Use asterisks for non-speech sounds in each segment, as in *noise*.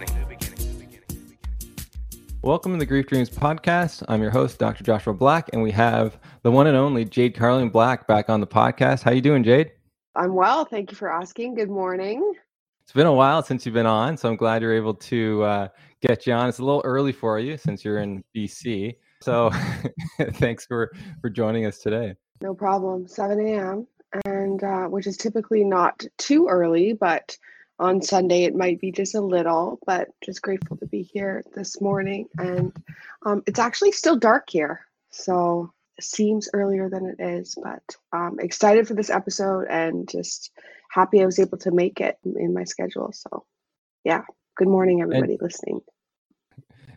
new beginning. Welcome to the Grief Dreams podcast. I'm your host, Dr. Joshua Black, and we have the one and only Jade Carling Black back on the podcast. How are you doing, Jade? I'm well. Thank you for asking. Good morning. It's been a while since you've been on, so I'm glad you're able to uh, get you on. It's a little early for you since you're in BC. So *laughs* thanks for for joining us today. No problem. 7 a.m. and uh, which is typically not too early, but on Sunday it might be just a little. But just grateful to be here this morning, and um, it's actually still dark here, so it seems earlier than it is. But um, excited for this episode and just happy I was able to make it in my schedule. So yeah, good morning, everybody and, listening.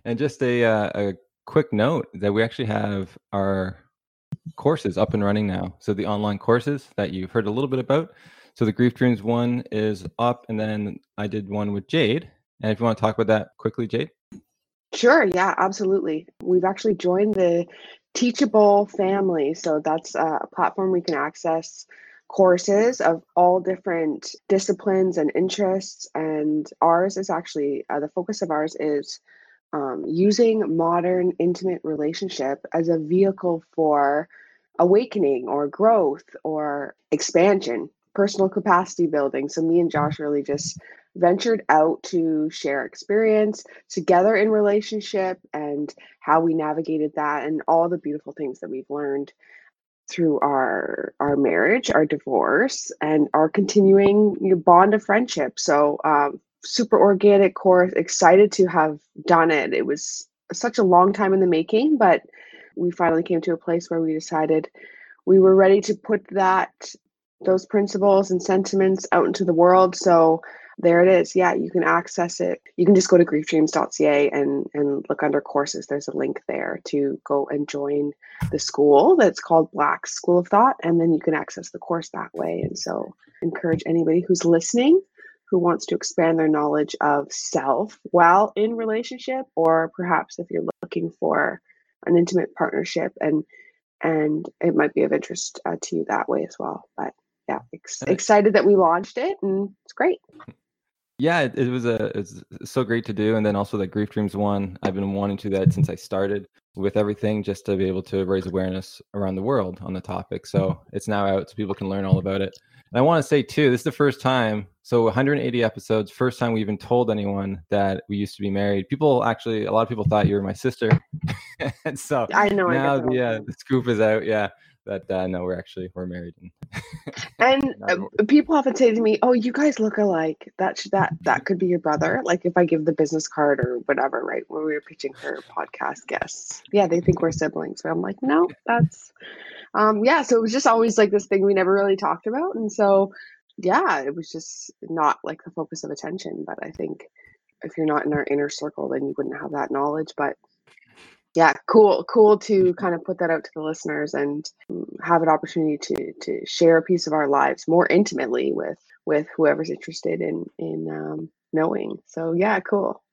And just a uh, a quick note that we actually have our courses up and running now. So the online courses that you've heard a little bit about. So the Grief Dreams one is up, and then I did one with Jade. And if you want to talk about that quickly, Jade. Sure. Yeah, absolutely. We've actually joined the Teachable family. So that's a platform we can access courses of all different disciplines and interests. And ours is actually uh, the focus of ours is um, using modern intimate relationship as a vehicle for awakening or growth or expansion, personal capacity building. So, me and Josh really just ventured out to share experience together in relationship and how we navigated that and all the beautiful things that we've learned through our our marriage our divorce and our continuing you know, bond of friendship. So um, super organic course excited to have done it. It was such a long time in the making but we finally came to a place where we decided we were ready to put that those principles and sentiments out into the world. So there it is. Yeah you can access it. You can just go to griefdreams.ca and and look under courses. There's a link there to go and join the school that's called black school of thought and then you can access the course that way. And so encourage anybody who's listening who wants to expand their knowledge of self while in relationship or perhaps if you're looking for an intimate partnership and and it might be of interest uh, to you that way as well. But yeah ex- excited that we launched it and it's great yeah it, it was a it's so great to do and then also the grief dreams one i've been wanting to do that since i started with everything just to be able to raise awareness around the world on the topic mm-hmm. so it's now out so people can learn all about it and I want to say too, this is the first time. So 180 episodes, first time we even told anyone that we used to be married. People actually, a lot of people thought you were my sister, *laughs* and so I know. Now, I uh, yeah, the scoop is out. Yeah, that uh, no, we're actually we're married. and *laughs* *laughs* uh, people often say to me, "Oh, you guys look alike. That should, that that could be your brother." Like if I give the business card or whatever, right? When we were pitching for podcast guests, yeah, they think we're siblings. So I'm like, no, that's um, yeah, so it was just always like this thing we never really talked about. And so, yeah, it was just not like the focus of attention. But I think if you're not in our inner circle, then you wouldn't have that knowledge. But yeah, cool, cool to kind of put that out to the listeners and have an opportunity to to share a piece of our lives more intimately with with whoever's interested in in um, knowing. So yeah, cool.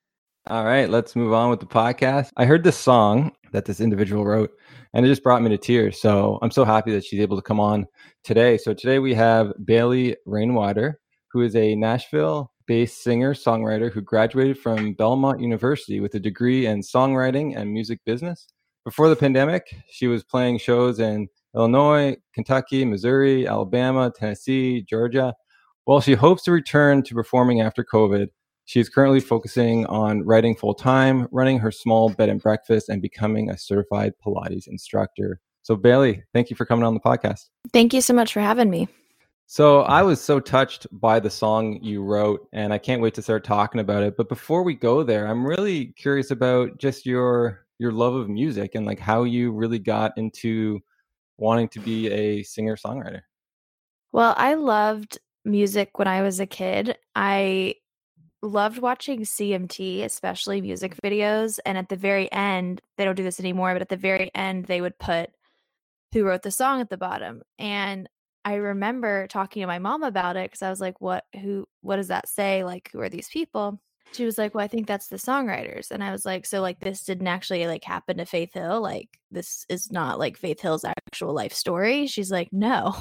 All right, let's move on with the podcast. I heard this song that this individual wrote, and it just brought me to tears. So I'm so happy that she's able to come on today. So today we have Bailey Rainwater, who is a Nashville based singer songwriter who graduated from Belmont University with a degree in songwriting and music business. Before the pandemic, she was playing shows in Illinois, Kentucky, Missouri, Alabama, Tennessee, Georgia. While she hopes to return to performing after COVID, she is currently focusing on writing full time, running her small bed and breakfast, and becoming a certified Pilates instructor. So, Bailey, thank you for coming on the podcast. Thank you so much for having me. So, I was so touched by the song you wrote, and I can't wait to start talking about it. But before we go there, I'm really curious about just your your love of music and like how you really got into wanting to be a singer songwriter. Well, I loved music when I was a kid. I loved watching CMT, especially music videos. And at the very end, they don't do this anymore, but at the very end, they would put who wrote the song at the bottom. And I remember talking to my mom about it because I was like, what, who, what does that say? Like, who are these people? She was like, well, I think that's the songwriters. And I was like, so like this didn't actually like happen to Faith Hill. Like this is not like Faith Hill's actual life story. She's like, no.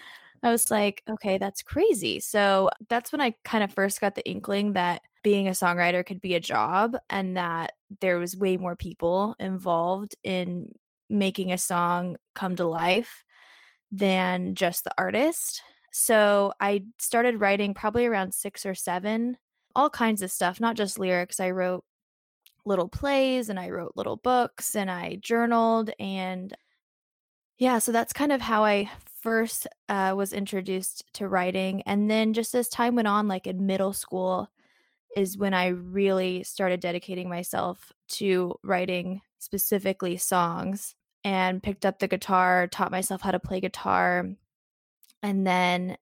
*laughs* I was like, okay, that's crazy. So that's when I kind of first got the inkling that being a songwriter could be a job and that there was way more people involved in making a song come to life than just the artist. So I started writing probably around six or seven, all kinds of stuff, not just lyrics. I wrote little plays and I wrote little books and I journaled. And yeah, so that's kind of how I first uh, was introduced to writing. And then just as time went on, like in middle school, is when I really started dedicating myself to writing specifically songs and picked up the guitar, taught myself how to play guitar. And then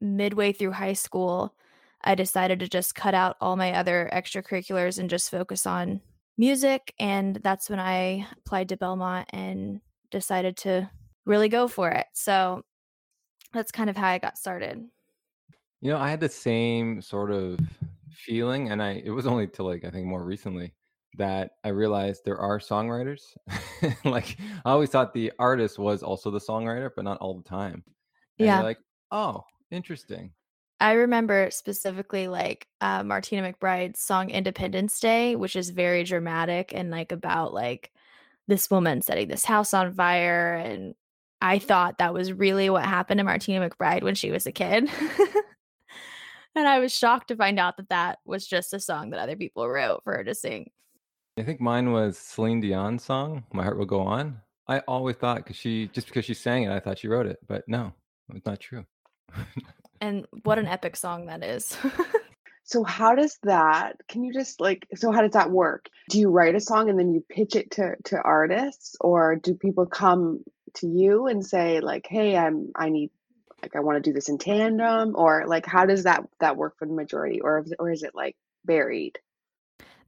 midway through high school, I decided to just cut out all my other extracurriculars and just focus on music. And that's when I applied to Belmont and decided to really go for it. So that's kind of how I got started. You know, I had the same sort of feeling, and I it was only till like I think more recently that I realized there are songwriters. *laughs* like I always thought the artist was also the songwriter, but not all the time. And yeah. like, oh, interesting. I remember specifically like uh, Martina McBride's song Independence Day, which is very dramatic and like about like this woman setting this house on fire. And I thought that was really what happened to Martina McBride when she was a kid. *laughs* and I was shocked to find out that that was just a song that other people wrote for her to sing. I think mine was Celine Dion's song, My Heart Will Go On. I always thought because she just because she sang it, I thought she wrote it, but no, it's not true. *laughs* and what an epic song that is. *laughs* so how does that can you just like so how does that work? Do you write a song and then you pitch it to to artists or do people come to you and say like, "Hey, I'm I need like I want to do this in tandem," or like how does that that work for the majority, or or is it like varied?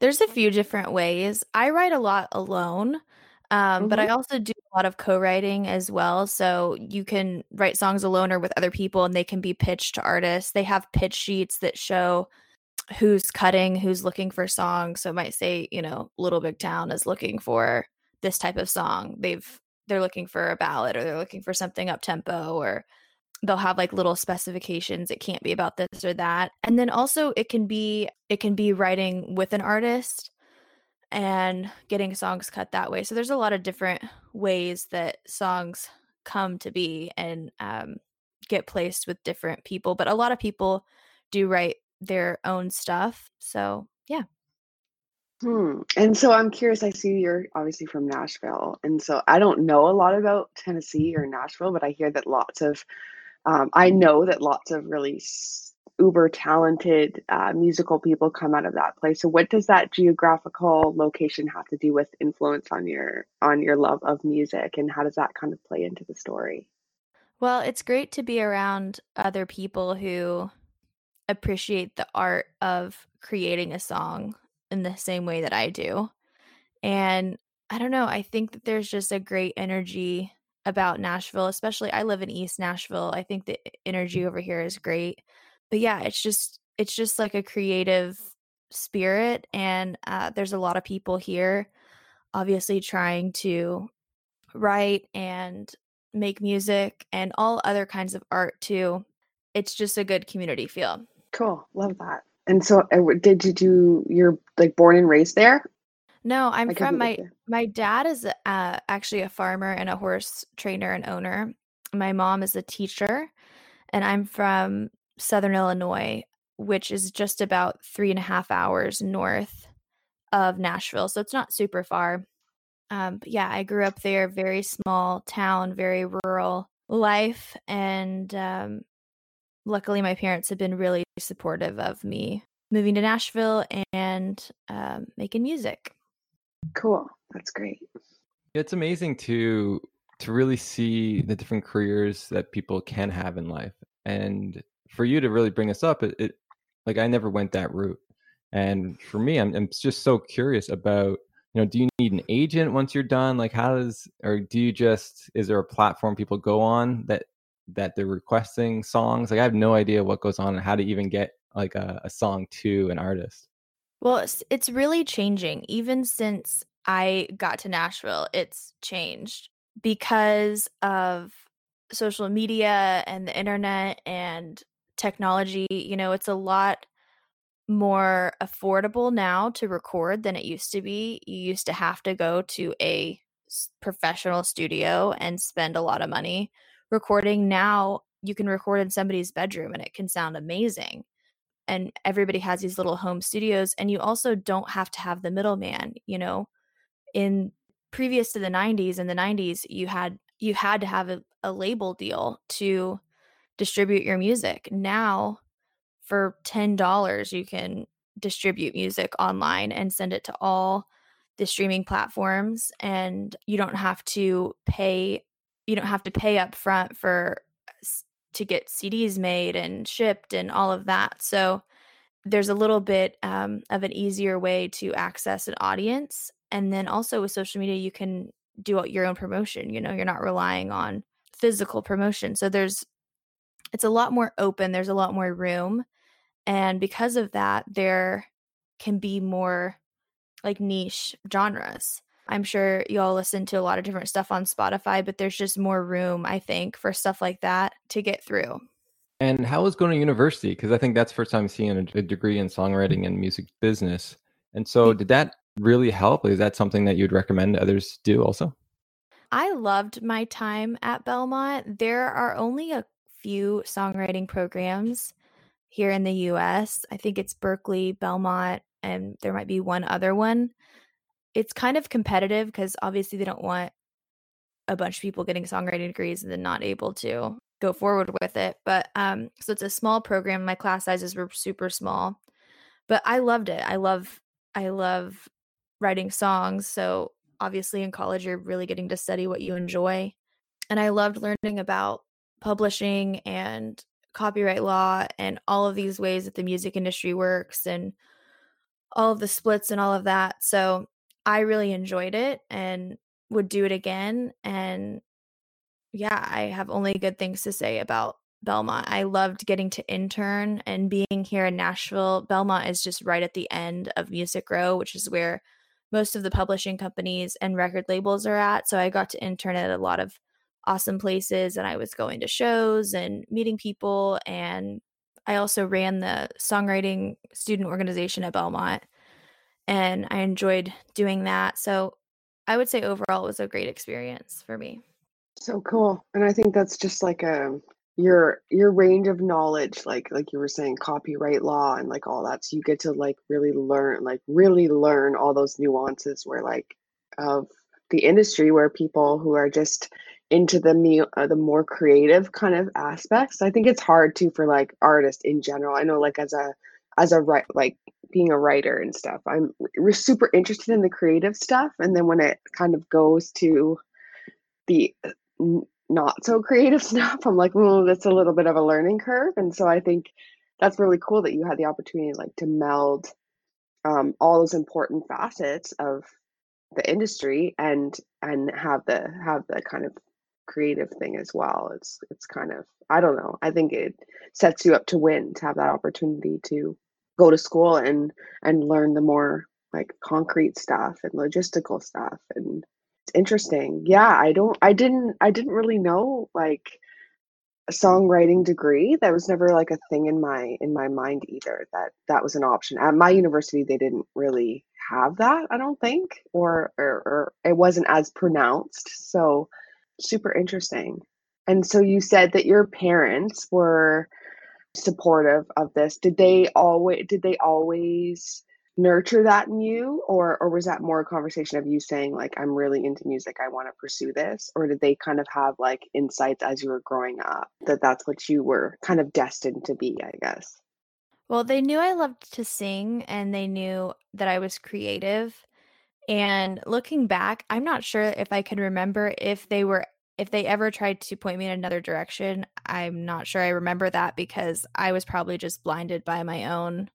There's a few different ways. I write a lot alone, um, mm-hmm. but I mm-hmm. also do a lot of co-writing as well. So you can write songs alone or with other people, and they can be pitched to artists. They have pitch sheets that show who's cutting, who's looking for songs. So it might say, you know, Little Big Town is looking for this type of song. They've they're looking for a ballad or they're looking for something up tempo or they'll have like little specifications it can't be about this or that and then also it can be it can be writing with an artist and getting songs cut that way so there's a lot of different ways that songs come to be and um, get placed with different people but a lot of people do write their own stuff so yeah Hmm. And so I'm curious. I see you're obviously from Nashville, and so I don't know a lot about Tennessee or Nashville, but I hear that lots of, um, I know that lots of really uber talented uh, musical people come out of that place. So, what does that geographical location have to do with influence on your on your love of music, and how does that kind of play into the story? Well, it's great to be around other people who appreciate the art of creating a song in the same way that I do. And I don't know, I think that there's just a great energy about Nashville, especially I live in East Nashville. I think the energy over here is great. But yeah, it's just it's just like a creative spirit and uh, there's a lot of people here obviously trying to write and make music and all other kinds of art too. It's just a good community feel. Cool. Love that. And so, uh, did you do? You're like born and raised there? No, I'm from my my dad is uh, actually a farmer and a horse trainer and owner. My mom is a teacher, and I'm from Southern Illinois, which is just about three and a half hours north of Nashville. So it's not super far. Um, but yeah, I grew up there, very small town, very rural life, and um, luckily my parents have been really supportive of me moving to Nashville and um, making music. Cool. That's great. It's amazing to to really see the different careers that people can have in life, and for you to really bring us up, it, it like I never went that route, and for me, I'm, I'm just so curious about you know do you need an agent once you're done like how does or do you just is there a platform people go on that that they're requesting songs. Like I have no idea what goes on and how to even get like a, a song to an artist. Well, it's, it's really changing. Even since I got to Nashville, it's changed because of social media and the internet and technology. You know, it's a lot more affordable now to record than it used to be. You used to have to go to a professional studio and spend a lot of money recording. Now you can record in somebody's bedroom and it can sound amazing. And everybody has these little home studios, and you also don't have to have the middleman. You know, in previous to the 90s, in the 90s, you had you had to have a, a label deal to distribute your music. Now, for $10, you can distribute music online and send it to all the streaming platforms and you don't have to pay you don't have to pay up front for uh, to get CDs made and shipped and all of that. So there's a little bit um, of an easier way to access an audience. And then also with social media, you can do your own promotion. You know, you're not relying on physical promotion. So there's it's a lot more open, there's a lot more room. And because of that, there can be more like niche genres. I'm sure y'all listen to a lot of different stuff on Spotify, but there's just more room, I think, for stuff like that to get through. And how was going to university? Because I think that's first time seeing a, a degree in songwriting and music business. And so, did that really help? Is that something that you'd recommend others do also? I loved my time at Belmont. There are only a few songwriting programs here in the US. I think it's Berklee, Belmont, and there might be one other one. It's kind of competitive because obviously they don't want a bunch of people getting songwriting degrees and then not able to go forward with it. But um so it's a small program. My class sizes were super small. But I loved it. I love I love writing songs. So obviously in college you're really getting to study what you enjoy. And I loved learning about publishing and copyright law and all of these ways that the music industry works and all of the splits and all of that. So I really enjoyed it and would do it again. And yeah, I have only good things to say about Belmont. I loved getting to intern and being here in Nashville. Belmont is just right at the end of Music Row, which is where most of the publishing companies and record labels are at. So I got to intern at a lot of awesome places and I was going to shows and meeting people. And I also ran the songwriting student organization at Belmont and I enjoyed doing that. So I would say overall it was a great experience for me. So cool. And I think that's just like a um, your your range of knowledge like like you were saying copyright law and like all that so you get to like really learn like really learn all those nuances where like of the industry where people who are just into the uh, the more creative kind of aspects i think it's hard too for like artists in general i know like as a as a right like being a writer and stuff i'm super interested in the creative stuff and then when it kind of goes to the uh, not so creative *laughs* stuff, I'm like, well, that's a little bit of a learning curve. And so I think that's really cool that you had the opportunity like to meld um, all those important facets of the industry and and have the have the kind of creative thing as well. It's it's kind of I don't know. I think it sets you up to win to have that opportunity to go to school and and learn the more like concrete stuff and logistical stuff and it's interesting. Yeah, I don't I didn't I didn't really know like a songwriting degree. That was never like a thing in my in my mind either that that was an option. At my university they didn't really have that, I don't think, or or, or it wasn't as pronounced. So super interesting. And so you said that your parents were supportive of this. Did they mm. always did they always nurture that in you? Or or was that more a conversation of you saying like i'm really into music i want to pursue this? Or did they kind of have like insights as you were growing up that that's what you were kind of destined to be i guess? Well they knew i loved to sing and they knew that i was creative. And looking back i'm not sure if i can remember if they were if they ever tried to point me in another direction i'm not sure i remember that because i was probably just blinded by my own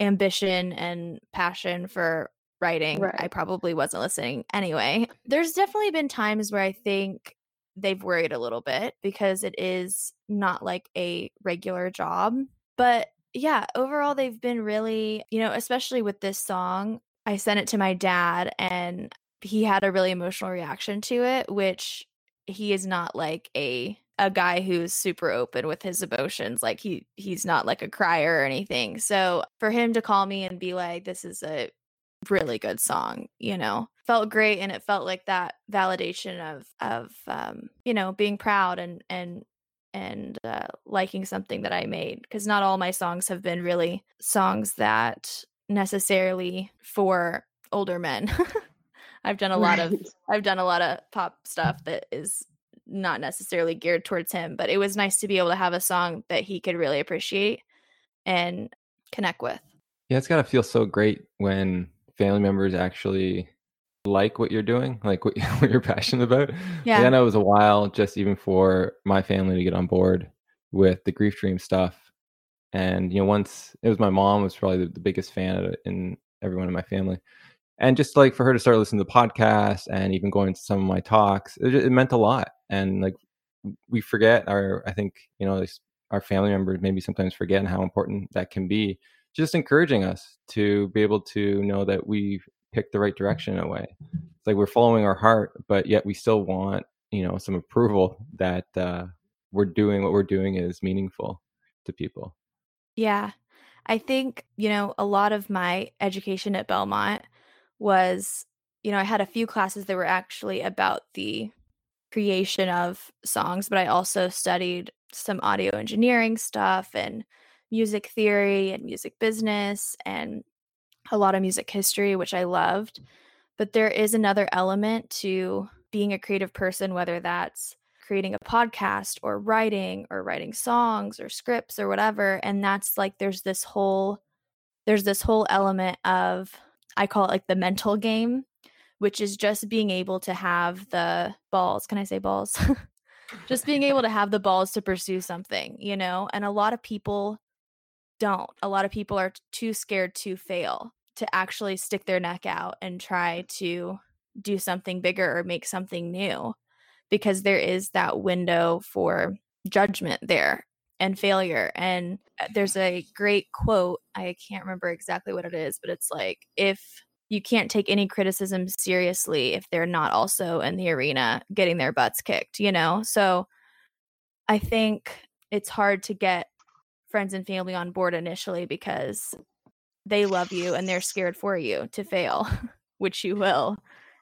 ambition and passion for writing, right. I probably wasn't listening anyway. There's definitely been times where I think they've worried a little bit because it is not like a regular job. But yeah, overall, they've been really, you know, especially with this song. I sent it to my dad and he had a really emotional reaction to it, which he is not like a a guy who's super open with his emotions. Like he he's not like a crier or anything. So for him to call me and be like, "This is a really good song," you know, felt great, and it felt like that validation of of um, you know being proud and and and uh, liking something that I made because not all my songs have been really songs that necessarily for older men. *laughs* I've done a lot right. of I've done a lot of pop stuff that is not necessarily geared towards him, but it was nice to be able to have a song that he could really appreciate and connect with. Yeah, it's got to feel so great when family members actually like what you're doing, like what, *laughs* what you're passionate about. Yeah. I know it was a while just even for my family to get on board with the grief dream stuff. And, you know, once it was my mom was probably the, the biggest fan of it in everyone in my family and just like for her to start listening to the podcast and even going to some of my talks it, it meant a lot. And like we forget our i think you know our family members maybe sometimes forget how important that can be. Just encouraging us to be able to know that we picked the right direction in a way. It's like we're following our heart but yet we still want you know some approval that uh, we're doing what we're doing is meaningful to people. Yeah. I think you know a lot of my education at belmont was you know, I had a few classes that were actually about the creation of songs, but I also studied some audio engineering stuff and music theory and music business and a lot of music history, which I loved. But there is another element to being a creative person, whether that's creating a podcast or writing or writing songs or scripts or whatever. And that's like there's this whole there's this whole element of I call it like the mental game, which is just being able to have the balls. Can I say balls? *laughs* just being able to have the balls to pursue something, you know? And a lot of people don't. A lot of people are too scared to fail to actually stick their neck out and try to do something bigger or make something new because there is that window for judgment there and failure. And uh, there's a great quote. I can't remember exactly what it is, but it's like, if you can't take any criticism seriously if they're not also in the arena getting their butts kicked, you know? So I think it's hard to get friends and family on board initially because they love you and they're scared for you to fail, *laughs* which you will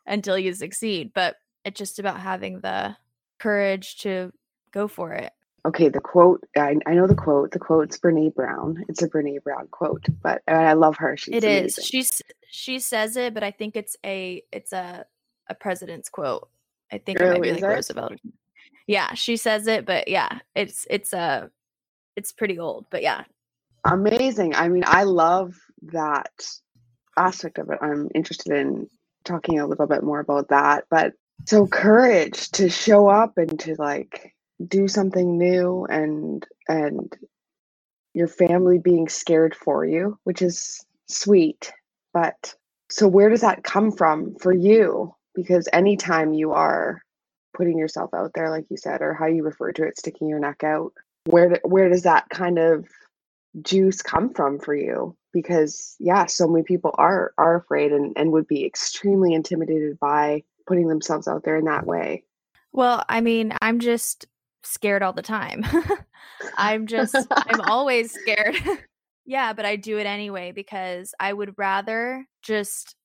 until you succeed. But it's just about having the courage to go for it okay, the quote, I, I know the quote. The quote's Brene Brown. It's a Brene Brown quote, but I love her. She's it is. She's she says it, but I think it's a it's a a president's quote. I think it might be like Roosevelt. Yeah, she says it, but yeah, it's it's a uh, it's pretty old, but yeah. Amazing. I mean, I love that aspect of it. I'm interested in talking a little bit more about that, but so courage to show up and to like do something new and and your family being scared for you, which is sweet. But so where does that come from for you? Because anytime you are putting yourself out there, like you said, or how you refer to it, sticking your neck out, where where does that kind of juice come from for you? Because yeah, so many people are are afraid and, and would be extremely intimidated by putting themselves out there in that way. Well, I mean, I'm just scared all the time. *laughs* I'm just, I'm *laughs* always scared. *laughs* yeah, but I do it anyway because I would rather just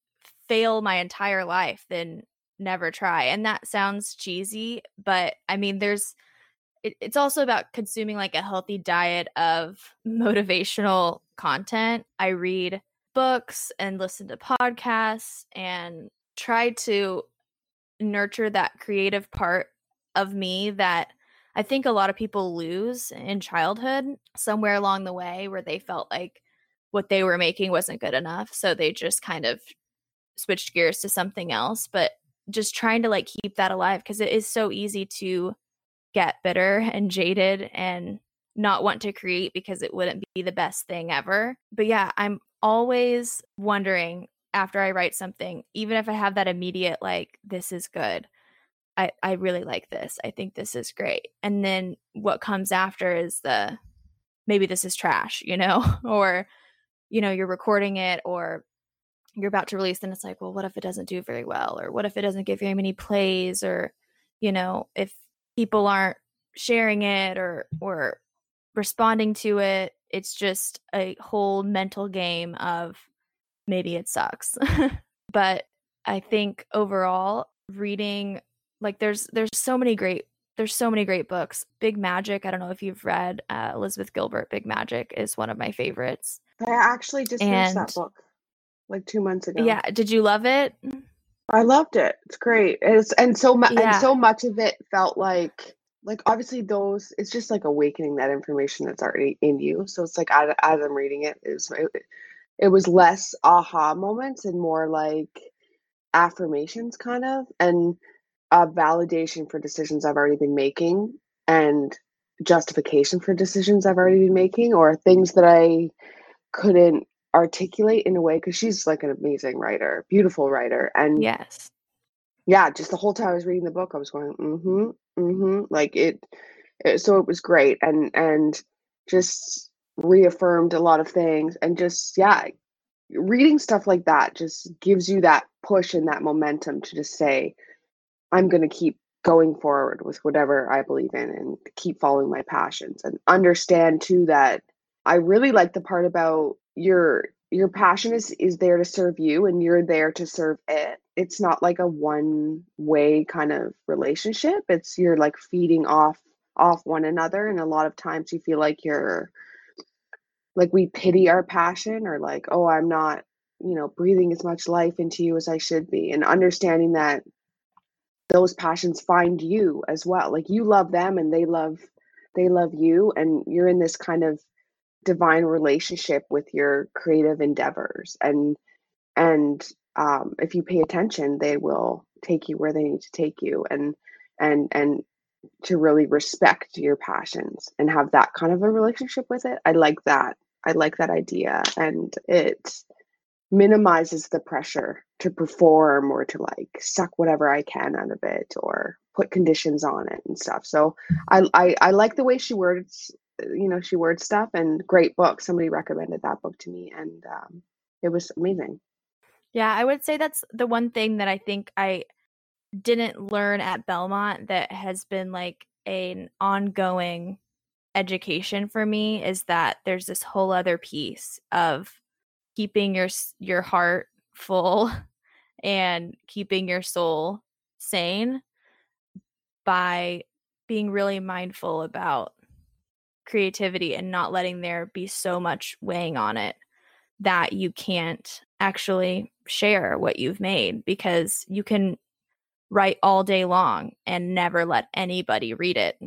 fail my entire life than never try. And that sounds cheesy, but I mean, there's, it, it's also about consuming like a healthy diet of motivational content. I read books and listen to podcasts and try to nurture that creative part of me that I think a lot of people lose in childhood somewhere along the way where they felt like what they were making wasn't good enough. So they just kind of switched gears to something else. But just trying to like keep that alive because it is so easy to get bitter and jaded and not want to create because it wouldn't be the best thing ever. But yeah, I'm always wondering after I write something, even if I have that immediate, like, this is good, I, I really like this. I think this is great. And then what comes after is the maybe this is trash, you know, *laughs* or, you know, you're recording it or you're about to release and it's like, well, what if it doesn't do very well? Or what if it doesn't get very many plays? Or, you know, if people aren't sharing it or or responding to it. It's just a whole mental game of maybe it sucks. *laughs* but I think overall reading like there's there's so many great there's so many great books. Big Magic, I don't know if you've read uh, Elizabeth Gilbert. Big Magic is one of my favorites. I actually just finished that book like 2 months ago. Yeah, did you love it? I loved it. It's great. It's and so much yeah. and so much of it felt like like obviously those it's just like awakening that information that's already in you. So it's like as, as I'm reading it, it was it, it was less aha moments and more like affirmations kind of and a validation for decisions I've already been making and justification for decisions I've already been making or things that I couldn't articulate in a way because she's like an amazing writer, beautiful writer. And yes. Yeah, just the whole time I was reading the book, I was going, mm-hmm, mm-hmm. Like it, it so it was great and and just reaffirmed a lot of things and just yeah, reading stuff like that just gives you that push and that momentum to just say, I'm gonna keep going forward with whatever I believe in and keep following my passions and understand too that I really like the part about your your passion is is there to serve you and you're there to serve it. It's not like a one way kind of relationship. It's you're like feeding off off one another and a lot of times you feel like you're like we pity our passion or like oh i'm not you know breathing as much life into you as i should be. And understanding that those passions find you as well like you love them and they love they love you and you're in this kind of divine relationship with your creative endeavors and and um, if you pay attention they will take you where they need to take you and and and to really respect your passions and have that kind of a relationship with it. I like that. I like that idea and it minimizes the pressure to perform or to like suck whatever i can out of it or put conditions on it and stuff. So i i, I like the way she words you know she words stuff and great book. Somebody recommended that book to me and um, it was amazing. Yeah i would say that's the one thing that i think i didn't learn at belmont that has been like an ongoing education for me is that there's this whole other piece of keeping your your heart full *laughs* and keeping your soul sane by being really mindful about creativity and not letting there be so much weighing on it that you can't actually share what you've made because you can write all day long and never let anybody read it.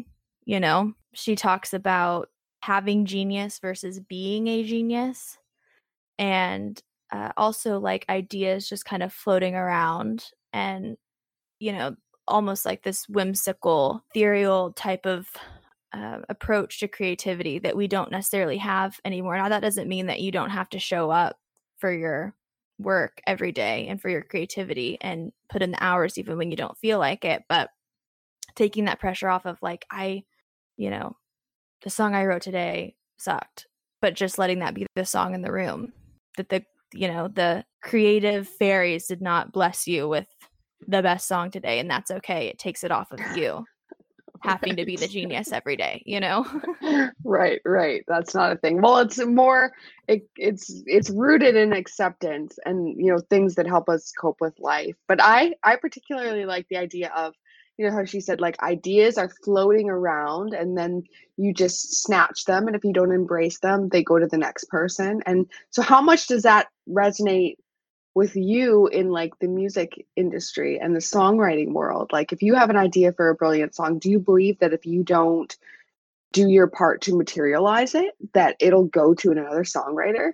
You know, she talks about having genius versus being a genius and uh, also like ideas just kind of floating around and, you know, almost like this whimsical, ethereal type of uh, approach to creativity that we don't necessarily have anymore. Now, that doesn't mean that you don't have to show up for your work every day and for your creativity and put in the hours even when you don't feel like it. But taking that pressure off of, like, I, you know, the song I wrote today sucked, but just letting that be the song in the room. That the, you know, the creative fairies did not bless you with the best song today, and that's okay. It takes it off of you *laughs* having to be the genius every day you know? *laughs* Right right. That's not a thing. Well it's more it, it's it's rooted in acceptance and you know things that help us cope with life. But i i particularly like the idea of you know how she said like ideas are floating around and then you just snatch them and if you don't embrace them they go to the next person. And so how much does that resonate with you in like the music industry and the songwriting world? Like if you have an idea for a brilliant song do you believe that if you don't do your part to materialize it that it'll go to another songwriter?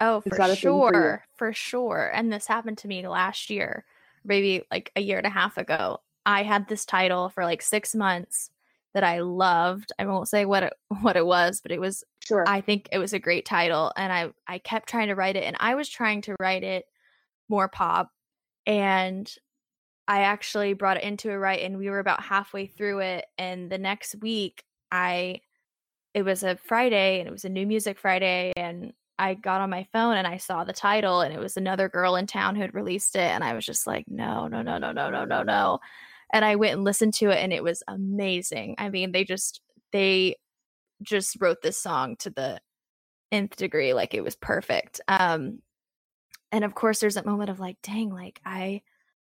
Oh for sure for, for sure. And this happened to me last year maybe like a year and a half ago i had this title for like six months that i loved i won't say what it *laughs* what it was but it was sure i think it was a great title and i i kept trying to write it and i was trying to write it more pop. And I actually brought it into a write and we were about halfway through it. And the next week, I, it was a Friday and it was a new music Friday. And I got on my phone and I saw the title and it was another girl in town who had released it. And I was just like, no, no, no, no, no, no, no, no. And I went and listened to it and it was amazing. I mean, they just they just wrote this song to the nth degree like it was perfect. Um and of course there's that moment of like dang like I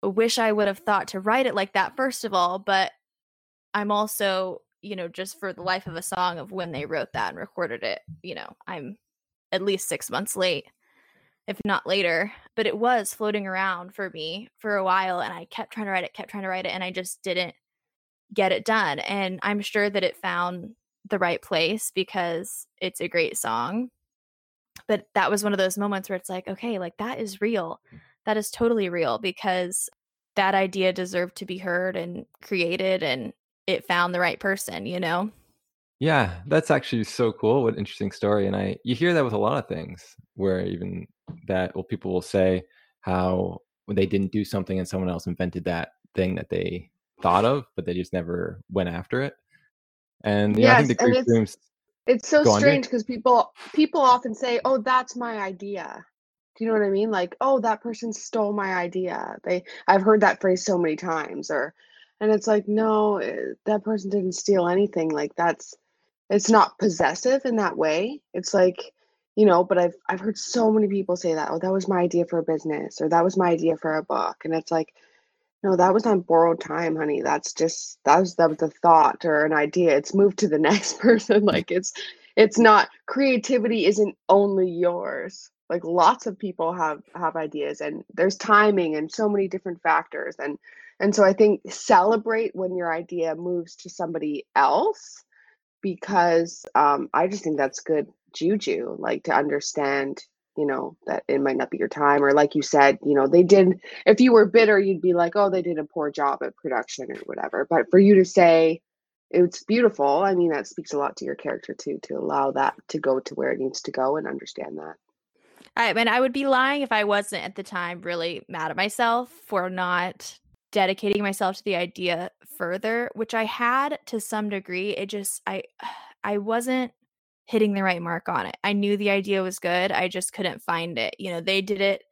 wish I would have thought to write it like that first of all, but I'm also, you know, just for the life of a song of when they wrote that and recorded it, you know, I'm at least 6 months late if not later. But it was floating around for me for a while and I kept trying to write it, kept trying to write it, and I just didn't get it done. And I'm sure that it found the right place because it's a great song. But that was one of those moments where it's like, okay, like that is real. That is totally real because that idea deserved to be heard and created and it found the right person, you know? Yeah, that's actually so cool. What an interesting story. And I you hear that with a lot of things where even that well people will say how they didn't do something and someone else invented that thing that they thought of, but they just never went after it. And yeah, I think the grief it's, it's so strange because people people often say, "Oh, that's my idea." Do you know what I mean? Like, "Oh, that person stole my idea." They I've heard that phrase so many times or and it's like, "No, eh, that person didn't steal anything." Like that's it's not possessive in that way. It's like you know but i've i've heard so many people say that oh that was my idea for a business or that was my idea for a book and it's like no that was on borrowed time honey. That's just that was that was a thought or an idea. It's moved to the *laughs* next person. Like it's it's not creativity isn't only yours. Like lots of people have have ideas and there's timing and so many different factors and and so i think celebrate when your idea moves to somebody else because um, i just think that's good juju like to understand you know that it might not be your time or like you said you know they did if you were bitter you'd be like oh they did a poor job at production or whatever but for you to say it's beautiful i mean that speaks a lot to your character too to allow that to go to where it needs to go and understand that. I mean i would be lying if i wasn't at the time really mad at myself for not dedicating myself to the idea further which i had to some degree it just i *sighs* i wasn't hitting the right mark on it. I knew the idea was good. I just couldn't find it. You know, they did it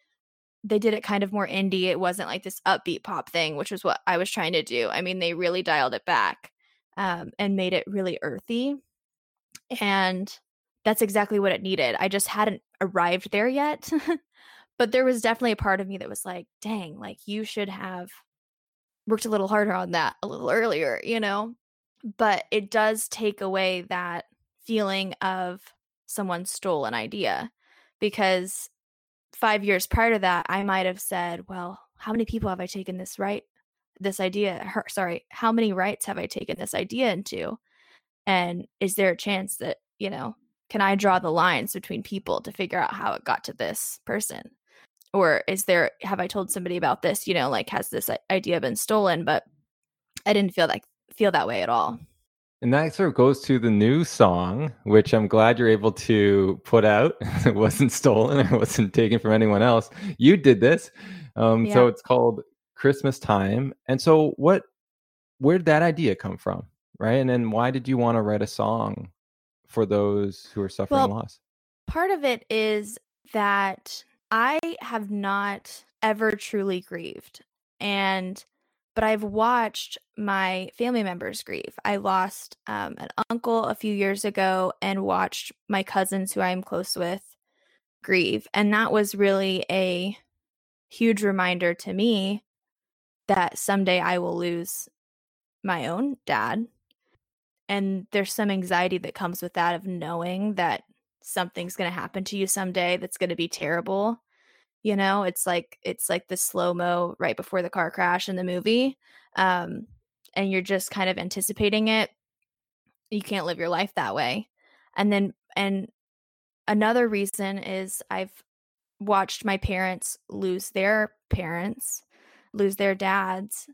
they did it kind of more indie. It wasn't like this upbeat pop thing, which was what I was trying to do. I mean, they really dialed it back um, and made it really earthy. And that's exactly what it needed. I just hadn't arrived there yet. *laughs* but there was definitely a part of me that was like, dang, like you should have worked a little harder on that a little earlier, you know? But it does take away that feeling of someone stole an idea because five years prior to that i might have said well how many people have i taken this right this idea her, sorry how many rights have i taken this idea into and is there a chance that you know can i draw the lines between people to figure out how it got to this person or is there have i told somebody about this you know like has this idea been stolen but i didn't feel like feel that way at all and that sort of goes to the new song, which I'm glad you're able to put out. *laughs* it wasn't stolen, it wasn't taken from anyone else. You did this. Um, yeah. So it's called Christmas Time. And so, what, where did that idea come from? Right. And then, why did you want to write a song for those who are suffering well, loss? Part of it is that I have not ever truly grieved. And but I've watched my family members grieve. I lost um, an uncle a few years ago and watched my cousins, who I'm close with, grieve. And that was really a huge reminder to me that someday I will lose my own dad. And there's some anxiety that comes with that of knowing that something's going to happen to you someday that's going to be terrible you know? It's like it's like the slow mo right before the car crash in the movie um and you're just kind of anticipating it. You can't live your life that way. And then and another reason is i've watched my parents lose their parents lose their dads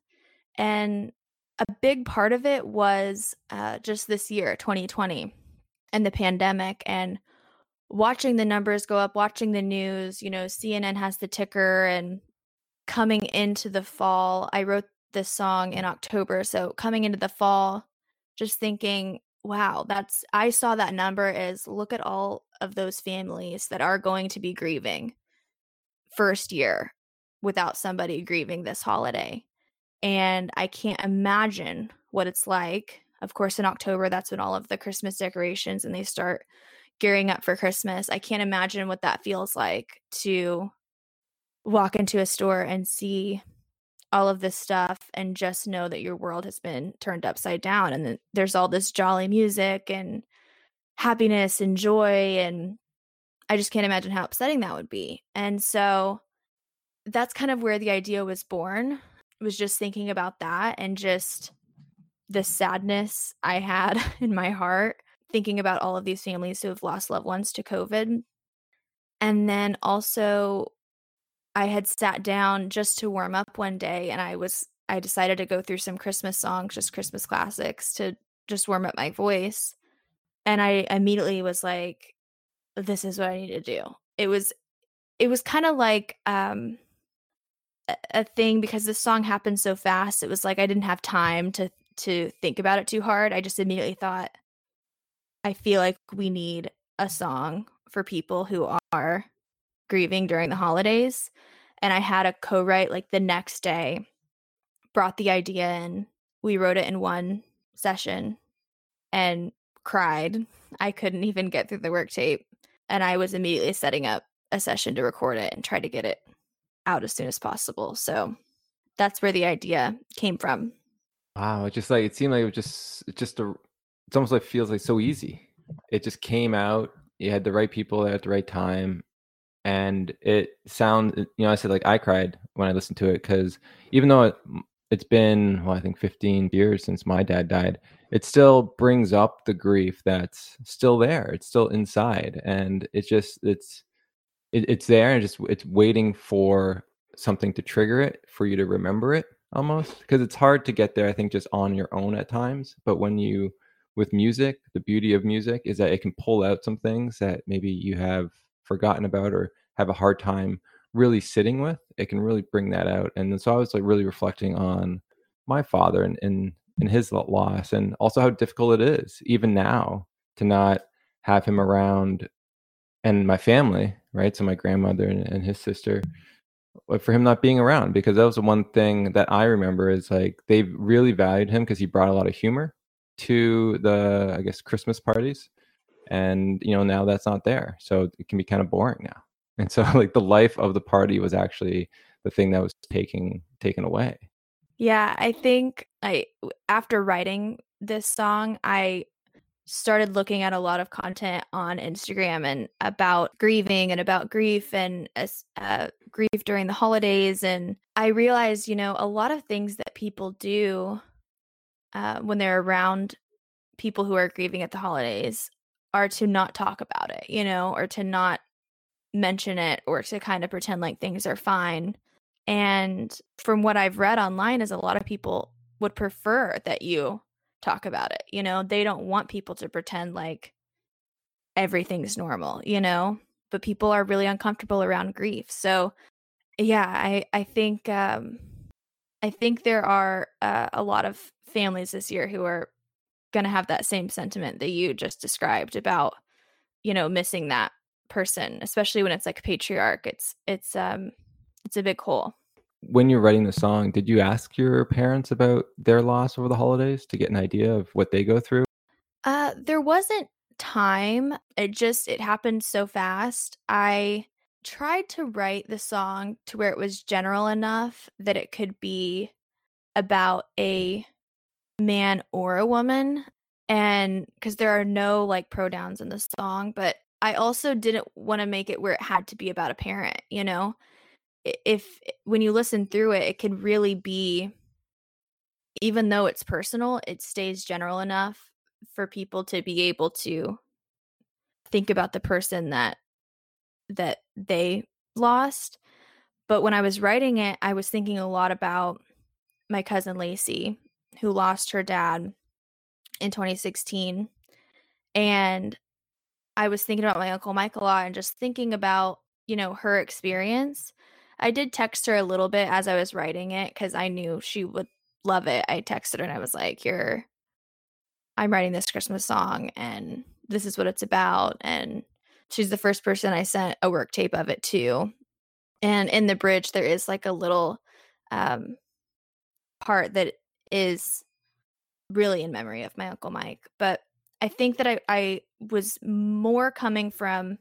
and a big part of it was uh, just this year 2020 and the pandemic and watching the numbers go up, watching the news, you know, CNN has the ticker and coming into the fall, I wrote this song in October. So coming into the fall, just thinking, wow, that's I saw that number is look at all of those families that are going to be grieving first year without somebody grieving this holiday. And I can't imagine what it's like. Of course, in October, that's when all of the Christmas decorations and they start gearing up for Christmas. I can't imagine what that feels like to walk into a store and see all of this stuff and just know that your world has been turned upside down and there's all this jolly music and happiness and joy and I just can't imagine how upsetting that would be. And so that's kind of where the idea was born. Was just thinking about that and just the sadness I had *laughs* in my heart thinking about all of these families who have lost loved ones to COVID. And then also I had sat down just to warm up one day and I was I decided to go through some Christmas songs, just Christmas classics to just warm up my voice. And I immediately was like this is what I need to do. It was it was kind of like um a, a thing because this song happened so fast. It was like I didn't have time to to think about it too hard. I just immediately thought I feel like we need a song for people who are grieving during the holidays. And I had a co write like the next day, brought the idea in. We wrote it in one session and cried. I couldn't even get through the work tape. And I was immediately setting up a session to record it and try to get it out as soon as possible. So that's where the idea came from. Wow, it just like it seemed like it was just just a it's almost like feels like so easy. It just came out. You had the right people there at the right time, and it sound. Uh, you know, I said like I cried when I listened to it because even though it, it's been well, I think 15 years since my dad died, it still brings up the grief that's still there. It's still inside, and it's just it's it, it's there and just it's waiting for something to trigger it for you to remember it almost because it's hard to get there i think just on your own at times but when you with music, the beauty of music is that it can pull out some things that maybe you have forgotten about or have a hard time really sitting with. It can really bring that out. And so I was like really reflecting on my father and and, and his loss and also how difficult it is even now to not have him around and my family, right? So my grandmother and, and his sister for him not being around because that was the one thing that I remember is like they really valued him because he brought a lot of humor to the I guess Christmas parties, and you know now that's not there, so it can be kind of boring now. *laughs* And so like the life of the party was actually the thing that was taking taken away. Yeah, I think I after writing this song, I started looking at a lot of content on Instagram and about grieving and about grief and uh, grief during the holidays. And I realized, you know, a lot of things that people do uh, when they're around people who are grieving at the holidays are to not talk about it, you know, or to not mention it or to kind of pretend like things are fine. And from what I've read online is a lot of people would prefer that you talk about it. You know, they don't want people to pretend like everything's normal, you know, but people are really uncomfortable around grief. So, yeah, I I think um I think there are uh, a lot of families this year who are going to have that same sentiment that you just described about you know missing that person especially when it's like patriarch it's it's um it's a big hole. When you're writing the song did you ask your parents about their loss over the holidays to get an idea of what they go through? Uh there wasn't time it just it happened so fast. I tried to write the song to where it was general enough that it could be about a man or a woman and because there are no like pronouns in the song but i also didn't want to make it where it had to be about a parent you know? If when you listen through it it can really be even though it's personal it stays general enough for people to be able to think about the person that that they lost but when i was writing it i was thinking a lot about my cousin lacey who lost her dad in 2016. And I was thinking about my Uncle Mike a lot and just thinking about, you know, her experience. I did text her a little bit as I was writing it because I knew she would love it. I texted her and I was like, You're, I'm writing this Christmas song and this is what it's about. And she's the first person I sent a work tape of it to. And in the bridge, there is like a little um, part that is really in memory of my uncle Mike, but I think that I I was more coming from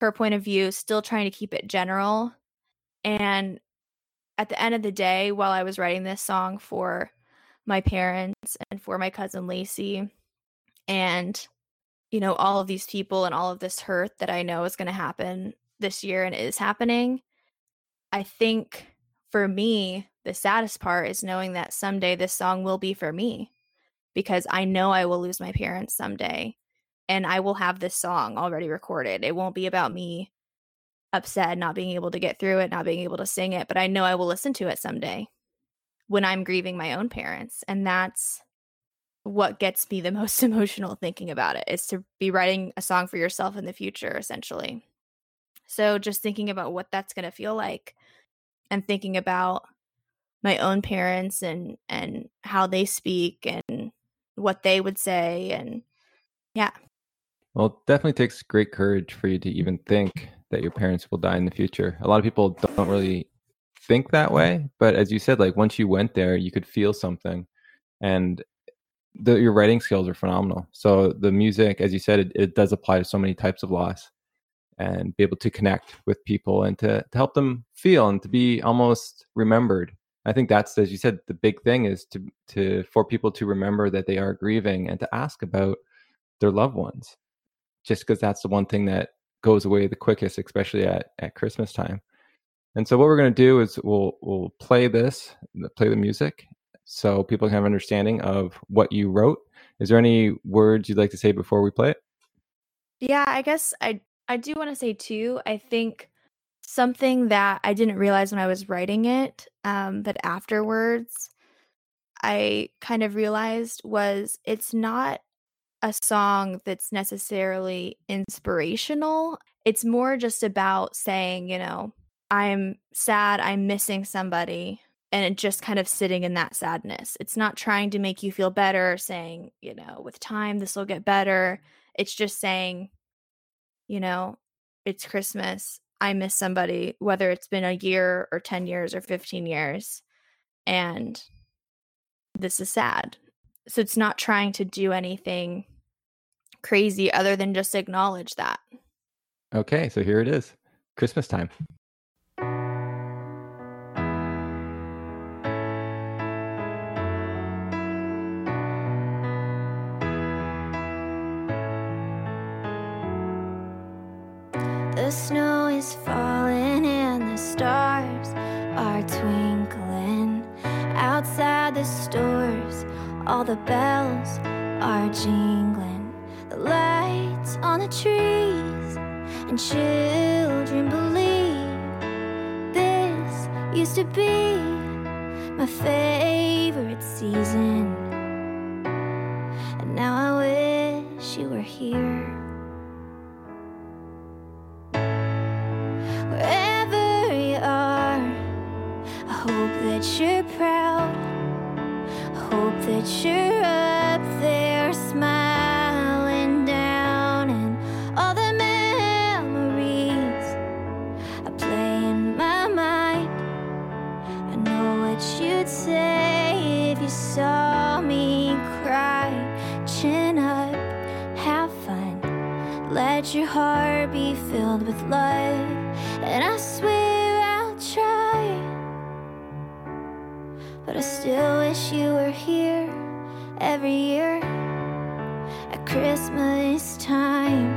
her point of view, still trying to keep it general. And at the end of the day, while I was writing this song for my parents and for my cousin Lacey and you know all of these people and all of this hurt that I know is going to happen this year and is happening, I think for me the saddest part is knowing that someday this song will be for me because I know I will lose my parents someday and I will have this song already recorded. It won't be about me upset, not being able to get through it, not being able to sing it, but I know I will listen to it someday when I'm grieving my own parents. And that's what gets me the *laughs* most emotional thinking about it is to be writing a song for yourself in the future, essentially. So just thinking about what that's going to feel like and thinking about my own parents and and how they speak and what they would say and yeah. Well it definitely takes great courage for you to even think that your parents will die in the future. A lot of people don't really think that way but as you said like once you went there you could feel something and the, your writing skills are phenomenal. So the music as you said it, it does apply to so many types of loss and be able to connect with people and to, to help them feel and to be almost remembered I think that's as you said, the big thing is to to for people to remember that they are grieving and to ask about their loved ones. Just because that's the one thing that goes away the quickest, especially at, at Christmas time. And so what we're gonna do is we'll we'll play this, play the music so people can have an understanding of what you wrote. Is there any words you'd like to say before we play it? Yeah, I guess I I do want to say too, I think something that I didn't realize when I was writing it, um, but afterwards I kind of realized was it's not a song that's necessarily inspirational. It's more just about saying, you know, I'm sad, I'm missing somebody, and just kind of sitting in that sadness. It's not trying to make you feel better, saying, you know, with time this will get better. It's just saying, you know, it's Christmas. I miss somebody, whether it's been a year or 10 years or 15 years. And this is sad. So it's not trying to do anything crazy other than just acknowledge that. Okay, so here it is Christmas time. Is falling and the stars are twinkling. Outside the stores, all the bells are jingling. The lights on the trees, and children believe this used to be my favorite season. And now I wish you were here. You're proud. I hope that you're up there smiling down, and all the memories I play in my mind. I know what you'd say if you saw me cry. Chin up, have fun. Let your heart be filled with love, and I swear I still wish you were here every year at Christmas time.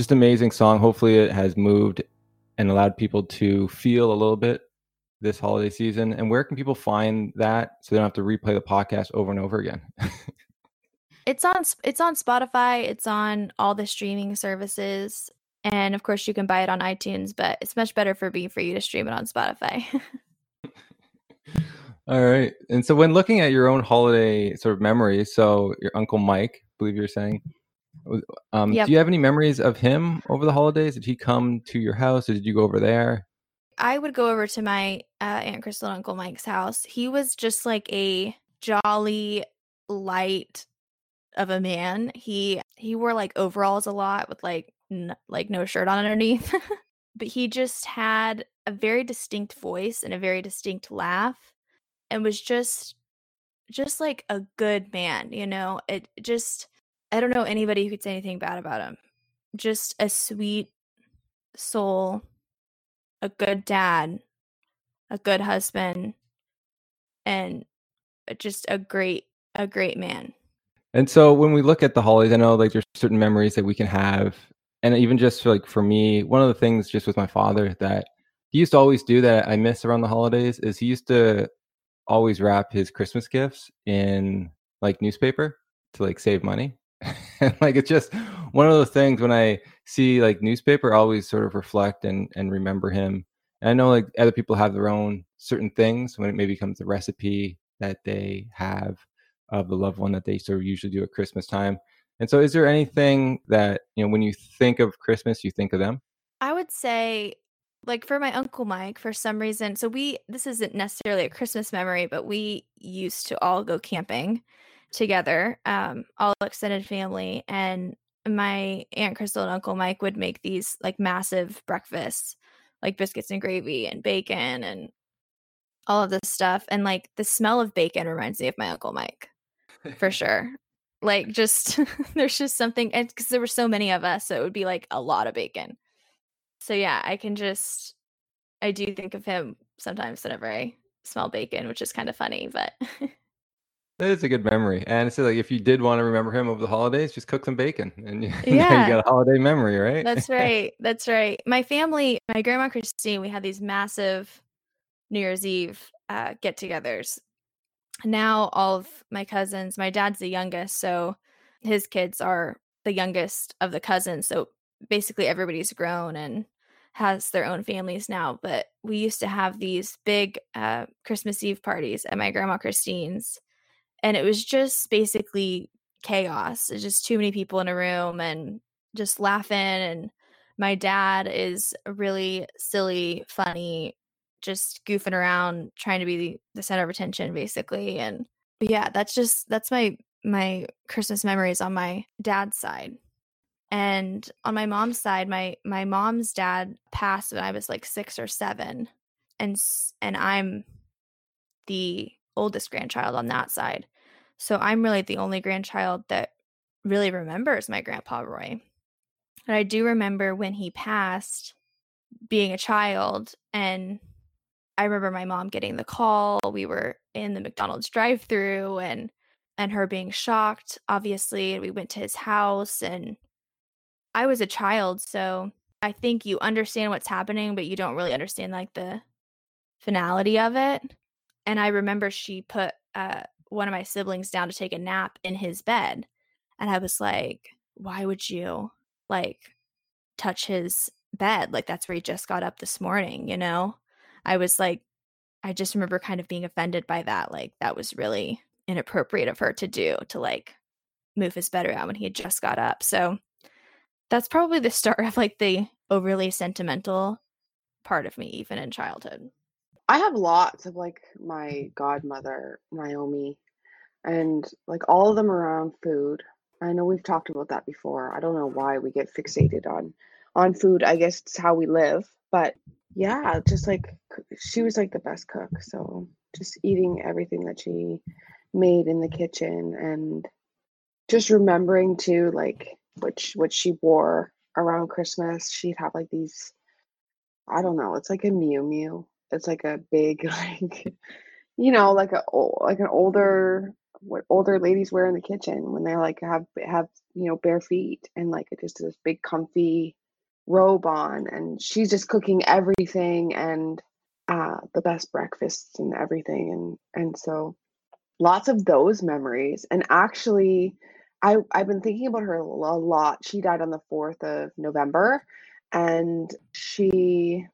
Just amazing song. Hopefully, it has moved and allowed people to feel a little bit this holiday season. And where can people find that so they don't have to replay the podcast over and over again? It's on it's on Spotify, it's on all the streaming services, and of course you can buy it on iTunes, but it's much better for me for you to stream it on Spotify. *laughs* All right. And so, when looking at your own holiday sort of memories, so your uncle Mike, I believe you're saying, um, Yep. do you have any memories of him over the holidays? Did he come to your house, or did you go over there? I would go over to my uh, Aunt Crystal and Uncle Mike's house. He was just like a jolly, light of a man. He he wore like overalls a lot with like n- like no shirt on underneath. *laughs* but he just had a very distinct voice and a very distinct laugh and was just just like a good man, you know. It just I don't know anybody who could say anything bad about him. Just a sweet soul, a good dad, a good husband, and just a great a great man. And so when we look at the holidays, I know like there's certain memories that we can have, and even just like for me, one of the things just with my father that he used to always do that I miss around the holidays is he used to always wrap his Christmas gifts in like newspaper to like save money. *laughs* like it's just one of those things when I see like newspaper, I always sort of reflect and and remember him. And I know like other people have their own certain things when it maybe comes to recipe that they have of the loved one that they sort of usually do at Christmas time. And so is there anything that, you know, when you think of Christmas, you think of them? I would say like for my uncle Mike for some reason so we this isn't necessarily a Christmas memory but we used to all go camping together um all extended family and my aunt Crystal and uncle Mike would make these like massive breakfasts like biscuits and gravy and bacon and all of this stuff and like the smell of bacon reminds me of my uncle Mike for *laughs* sure. Like just *laughs* there's just something and because there were so many of us so it would be like a lot of bacon. So yeah, I can just I do think of him sometimes whenever I smell bacon, which is kind of funny, but *laughs* That is a good memory. And so like if you did want to remember him over the holidays, just cook some bacon and *laughs* you, Yeah. you got a holiday memory, right? that's *laughs* right. That's right. My family, my grandma Christine, we had these massive New Year's Eve uh, get-togethers. Now all of my cousins, my dad's the youngest, so his kids are the youngest of the cousins. So basically everybody's grown and has their own families now. But we used to have these big uh, Christmas Eve parties at my grandma Christine's, and it was just basically chaos. It's just too many people in a room and just laughing and my dad is really silly, funny, just goofing around, trying to be the, center of attention, basically. And yeah, that's just that's my my Christmas memories on my dad's side. And on my mom's side, my my mom's dad passed when I was like 6 or 7. And and I'm the oldest grandchild on that side. So I'm really the only grandchild that really remembers my grandpa Roy. And I do remember when he passed being a child and I remember my mom getting the call. We were in the McDonald's drive-through and and her being shocked obviously. We went to his house and I was a child, so I think you understand what's happening but you don't really understand like the finality of it. And I remember she put uh one of my siblings down to take a nap in his bed. And I was like, why would you like touch his bed? Like that's where he just got up this morning, you know? I was like, I just remember kind of being offended by that. Like that was really inappropriate of her to do to like move his bed around when he had just got up. So that's probably the start of like the overly sentimental part of me, even in childhood. I have lots of like my godmother, Naomi, and like all of them around food. I know we've talked about that before. I don't know why we get fixated on on food. I guess it's how we live, but yeah, just like she was like the best cook. So just eating everything that she made in the kitchen and just remembering to like which what she wore around Christmas. She'd have like these I don't know, it's like a muumuu it's like a big *laughs* like you know like a like an older what older ladies wear in the kitchen when they're like have have you know bare feet and like just this big comfy robe on and she's just cooking everything and uh the best breakfasts and everything and and so lots of those memories and actually I I've been thinking about her a lot. She died on the 4th of November and she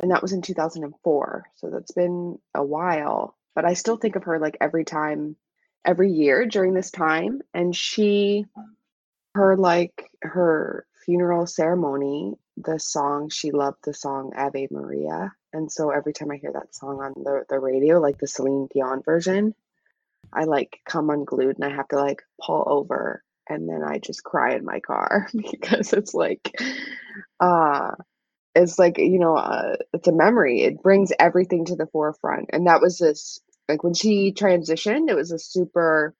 and that was in 2004 so that's been a while but i still think of her like every time every year during this time and she her like her funeral ceremony the song she loved the song ave maria and so every time i hear that song on the, the radio like the celine dion version i like come unglued and i have to like pull over and then i just cry in my car *laughs* because it's like uh it's like you know uh, it's a memory. It brings everything to the forefront. And that was this like when she transitioned it was a super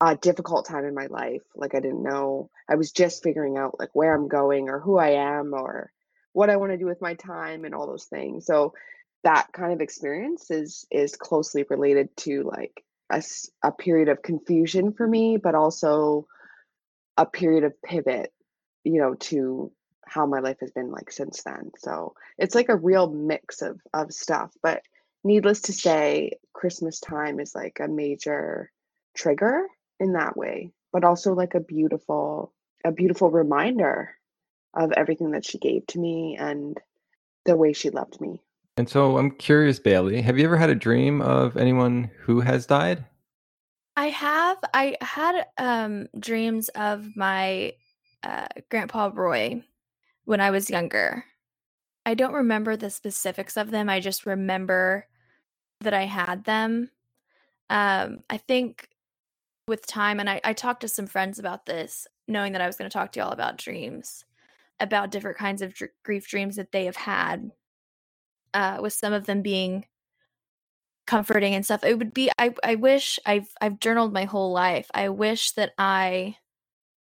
uh, difficult time in my life. Like i didn't know i was just figuring out like where i'm going or who i am or what i want to do with my time and all those things. So that kind of experience is is closely related to like a, a period of confusion for me but also a period of pivot you know to how my life has been like since then. So it's like a real mix of of stuff. But needless to say, Christmas time is like a major trigger in that way, but also like a beautiful a beautiful reminder of everything that she gave to me and the way she loved me. And so I'm curious, Bailey, have you ever had a dream of anyone who has died? I have. I had um dreams of my uh, grandpa Roy when I was younger. I don't remember the specifics of them. I just remember that I had them. Um, I think with time, and I, I talked to some friends about this, knowing that I was going to talk to y'all about dreams, about different kinds of dr- grief dreams that they have had, uh, with some of them being comforting and stuff. It would be I I wish I've I've journaled my whole life. I wish that I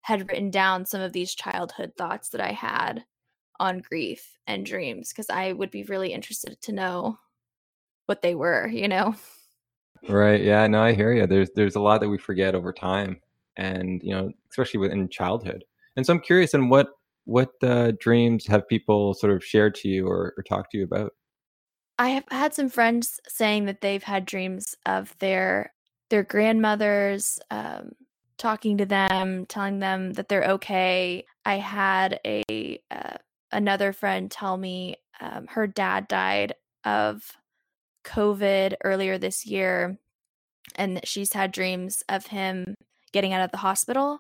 had written down some of these childhood thoughts that I had on grief and dreams because I would be really interested to know what they were, you know. Right. Yeah. No, I hear you. There's there's a lot that we forget over time, and you know, especially within childhood. And so I'm curious, in what what uh, dreams have people sort of shared to you or, or talked to you about? I have had some friends saying that they've had dreams of their their grandmothers um, talking to them, telling them that they're okay. I had a uh, another friend tell me um, her dad died of COVID earlier this year, and she's had dreams of him getting out of the hospital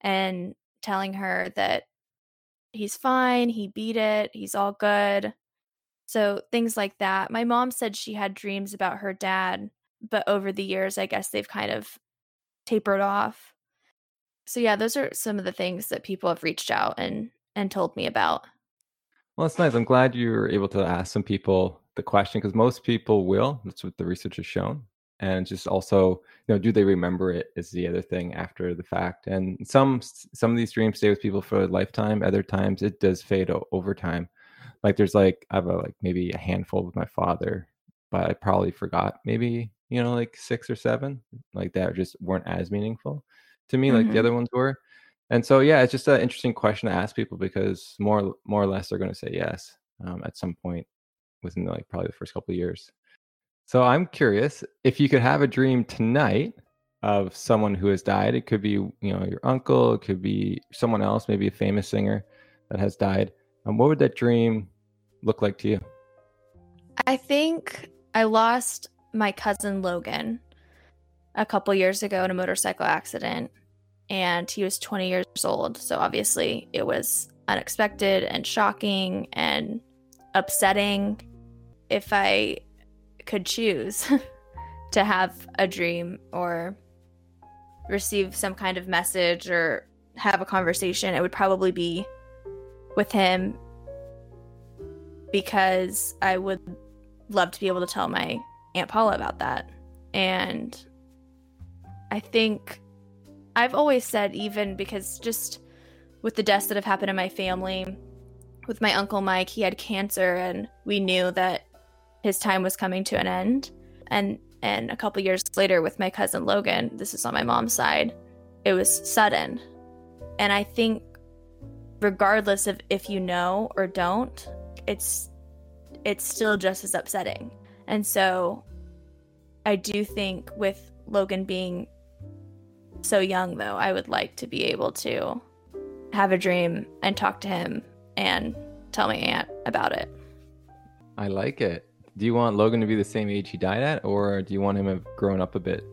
and telling her that he's fine, he beat it, he's all good. So things like that. My mom said she had dreams about her dad, but over the years, I guess they've kind of tapered off. So yeah, those are some of the things that people have reached out and and told me about. Well, it's nice. I'm glad you were able to ask some people the question because most people will. That's what the research has shown. And just also, you know, do they remember it is the other thing after the fact. And some some of these dreams stay with people for a lifetime. Other times it does fade over time. Like there's like I have a, like maybe a handful with my father, but I probably forgot maybe you know like six or seven like that just weren't as meaningful to me mm-hmm. like the mm-hmm. other ones were. And so yeah, it's just an interesting question to ask people because more more or less they're going to say yes um, at some point within the, like probably the first couple of years. So I'm curious if you could have a dream tonight of someone who has died. It could be you know your uncle, it could be someone else, maybe a famous singer that has died. And what would that dream look like to you? I think I lost my cousin Logan a couple years ago in a motorcycle accident and he was 20 years old. So obviously it was unexpected and shocking and upsetting. If I could choose *laughs* to have a dream or receive some kind of message or have a conversation, it would probably be with him because I would love to be able to tell my Aunt Paula about that. And I think I've always said, even because just with the deaths that have happened in my family, with my uncle Mike, he had cancer, and we knew that his time was coming to an end. And and a couple years later, with my cousin Logan, this is on my mom's side, it was sudden. And I think, regardless of if you know or don't, it's it's still just as upsetting. And so, I do think with Logan being so young, though, I would like to be able to have a dream and talk to him and tell my aunt about it. I like it. Do you want Logan to be the same age he died at, or do you want him to have grown up a bit?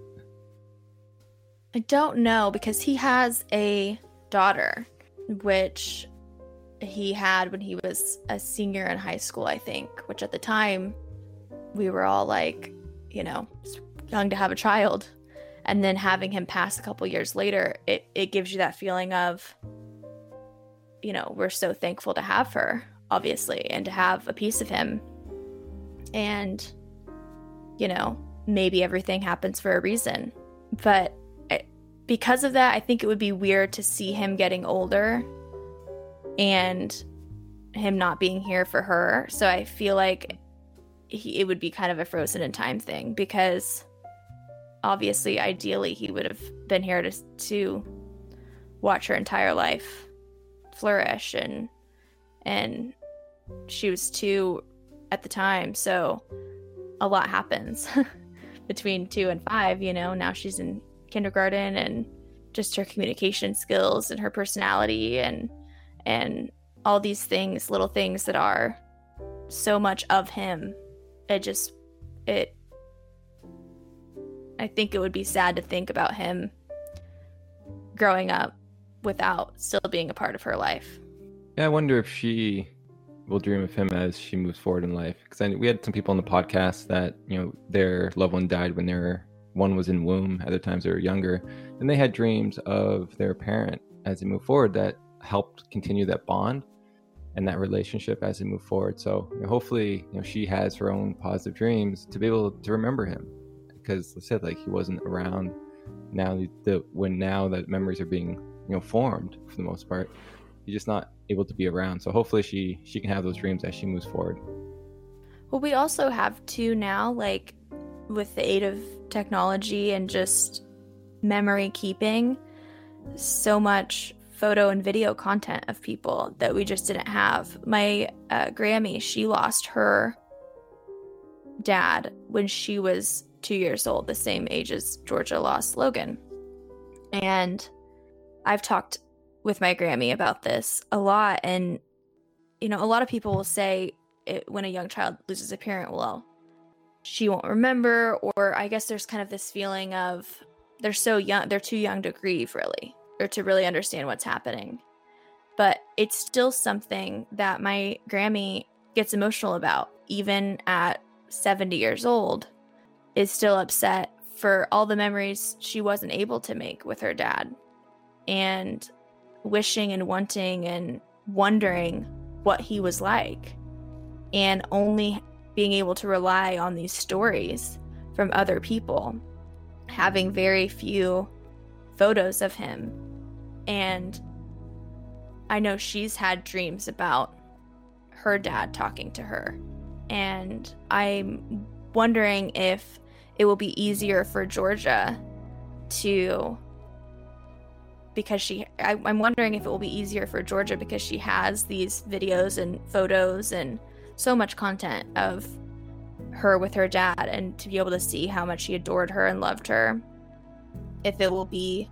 I don't know because he has a daughter, which he had when he was a senior in high school, I think, which at the time we were all like, you know, young to have a child and then having him pass a couple years later it, it gives you that feeling of you know we're so thankful to have her obviously and to have a piece of him. And you know maybe everything happens for a reason. But it, because of that i think it would be weird to see him getting older and him not being here for her. So i feel like he, it would be kind of a frozen in time thing because obviously, ideally, he would have been here to to watch her entire life flourish, and and she was two at the time, so a lot happens *laughs* between two and five. You know, now she's in kindergarten, and just her communication skills and her personality, and and all these things, little things that are so much of him. It just it I think it would be sad to think about him growing up without still being a part of her life. Yeah, I wonder if she will dream of him as she moves forward in life. Because we had some people on the podcast that you know their loved one died when their one was in womb. Other times they were younger, and they had dreams of their parent as they move forward that helped continue that bond and that relationship as they move forward. So you know, hopefully, you know, she has her own positive dreams to be able to remember him because I said like he wasn't around. Now when now that memories are being you know formed for the most part, he's just not able to be around. So hopefully she she can have those dreams as she moves forward. Well, we also have too now, like with the aid of technology and just memory keeping, so much photo and video content of people that we just didn't have. My uh, Grammy, she lost her dad when she was two years old, the same age as Georgia lost Logan. And I've talked with my Grammy about this a lot. And, you know, a lot of people will say it, when a young child loses a parent, well, she won't remember. Or I guess there's kind of this feeling of they're so young, they're too young to grieve, really, or to really understand what's happening. but it's still something that my Grammy gets emotional about, even at 70 years old, is still upset for all the memories she wasn't able to make with her dad and wishing and wanting and wondering what he was like and only being able to rely on these stories from other people having very few photos of him. And i know she's had dreams about her dad talking to her. And i'm wondering if it will be easier for georgia to because she I, i'm wondering if it will be easier for georgia because she has these videos and photos and so much content of her with her dad and to be able to see how much he adored her and loved her if it will be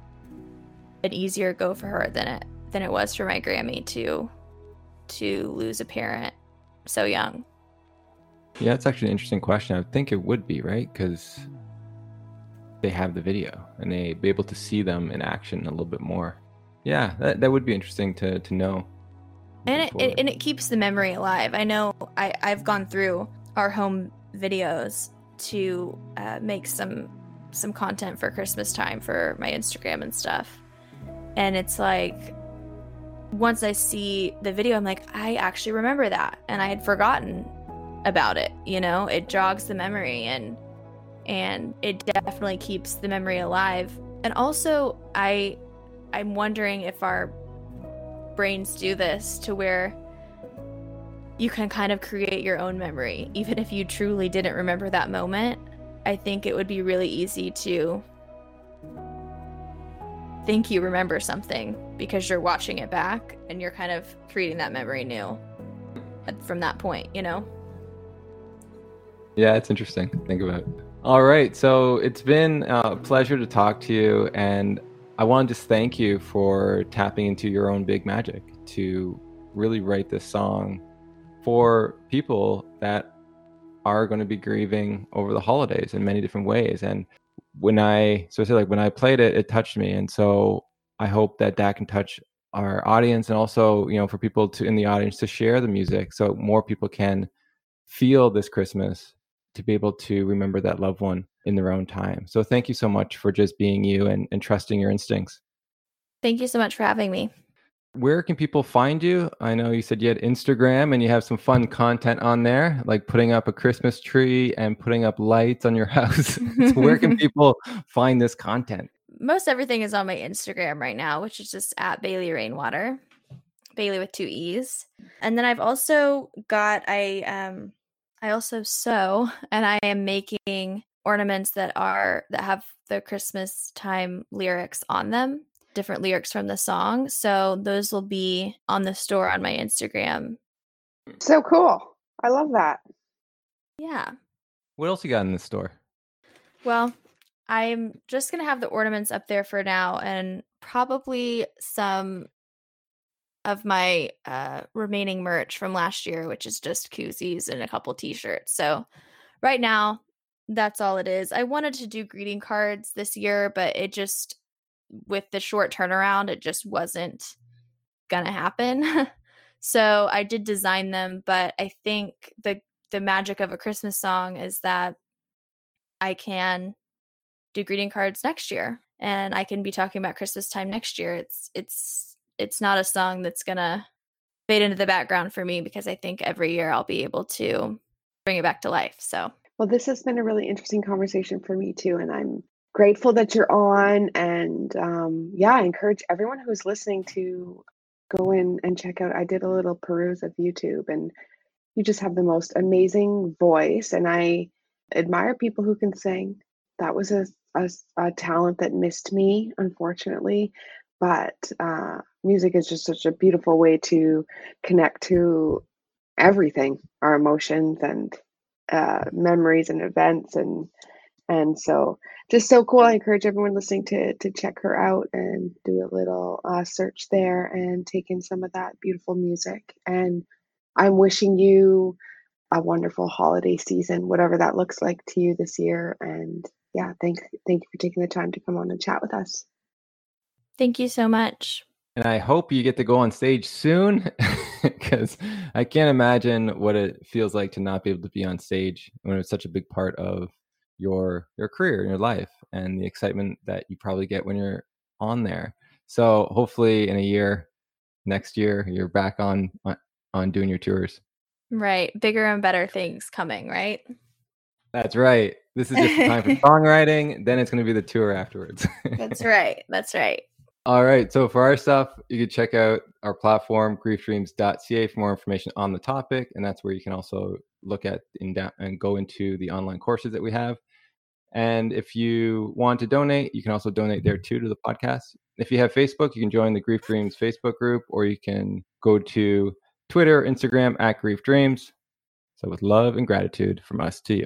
an easier go for her than it than it was for my grammy to to lose a parent so young yeah that's actually an interesting question i think it would be right because they have the video and they be able to see them in action a little bit more. Yeah, that, that would be interesting to, to know. And it, it, and it keeps the memory alive. I know I, I've gone through our home videos to uh, make some some content for Christmas time for my Instagram and stuff. And it's like once I see the video, I'm like, I actually remember that. And I had forgotten about it, you know? It jogs the memory and and it definitely keeps the memory alive. And also, I I'm wondering if our brains do this to where you can kind of create your own memory even if you truly didn't remember that moment. I think it would be really easy to think you remember something because you're watching it back and you're kind of creating that memory new from that point, you know? Yeah, it's interesting. Think about. All right. So it's been uh, a pleasure to talk to you. And I want to just thank you for tapping into your own big magic to really write this song for people that are going to be grieving over the holidays in many different ways. And when I, so I say like when I played it, it touched me. And so I hope that that can touch our audience and also, you know, for people to in the audience to share the music so more people can feel this Christmas to be able to remember that loved one in their own time. So thank you so much for just being you and, and trusting your instincts. Thank you so much for having me. Where can people find you? I know you said you had Instagram and you have some fun content on there, like putting up a Christmas tree and putting up lights on your *laughs* house. so where can *laughs* people find this content? Most everything is on my Instagram right now, which is just at Bailey Rainwater. Bailey with two E's. And then I've also got I um I also sew and I am making ornaments that are that have the Christmas time lyrics on them, different lyrics from the song. So those will be on the store on my Instagram. Hmm. So cool. I love that. Yeah. What else you got in the store? Well, I'm just going to have the ornaments up there for now and probably some of my uh, remaining merch from last year, which is just koozies and a couple t-shirts. So right now, that's all it is. I wanted to do greeting cards this year, but it just with the short turnaround, it just wasn't gonna happen. *laughs* so I did design them, but I think the the magic of a Christmas song is that I can do greeting cards next year and I can be talking about Christmas time next year. It's it's it's not a song that's gonna fade into the background for me because I think every year I'll be able to bring it back to life. So well, this has been a really interesting conversation for me too, and I'm grateful that you're on. And um, yeah, I encourage everyone who's listening to go in and check out. I did a little peruse of YouTube, and you just have the most amazing voice, and I admire people who can sing. That was a, a, a talent that missed me, unfortunately but uh, music is just such a beautiful way to connect to everything our emotions and uh, memories and events and and so just so cool. I encourage everyone listening to to check her out and do a little uh, search there and take in some of that beautiful music. And i'm wishing you a wonderful holiday season whatever that looks like to you this year. And yeah thank thank you for taking the time to come on and chat with us. Thank you so much. And I hope you get to go on stage soon *laughs* because I can't imagine what it feels like to not be able to be on stage when it's such a big part of your your career and your life and the excitement that you probably get when you're on there. So hopefully in a year, next year, you're back on on, on doing your tours. Right, bigger and better things coming, right? That's right. This is just the time for *laughs* songwriting. Then it's going to be the tour afterwards. That's right. That's right. All right. So for our stuff, you can check out our platform, griefdreams.ca, for more information on the topic. And that's where you can also look at in da- and go into the online courses that we have. And if you want to donate, you can also donate there too to the podcast. If you have Facebook, you can join the Grief Dreams Facebook group, or you can go to Twitter, Instagram at Grief Dreams. So with love and gratitude from us to you.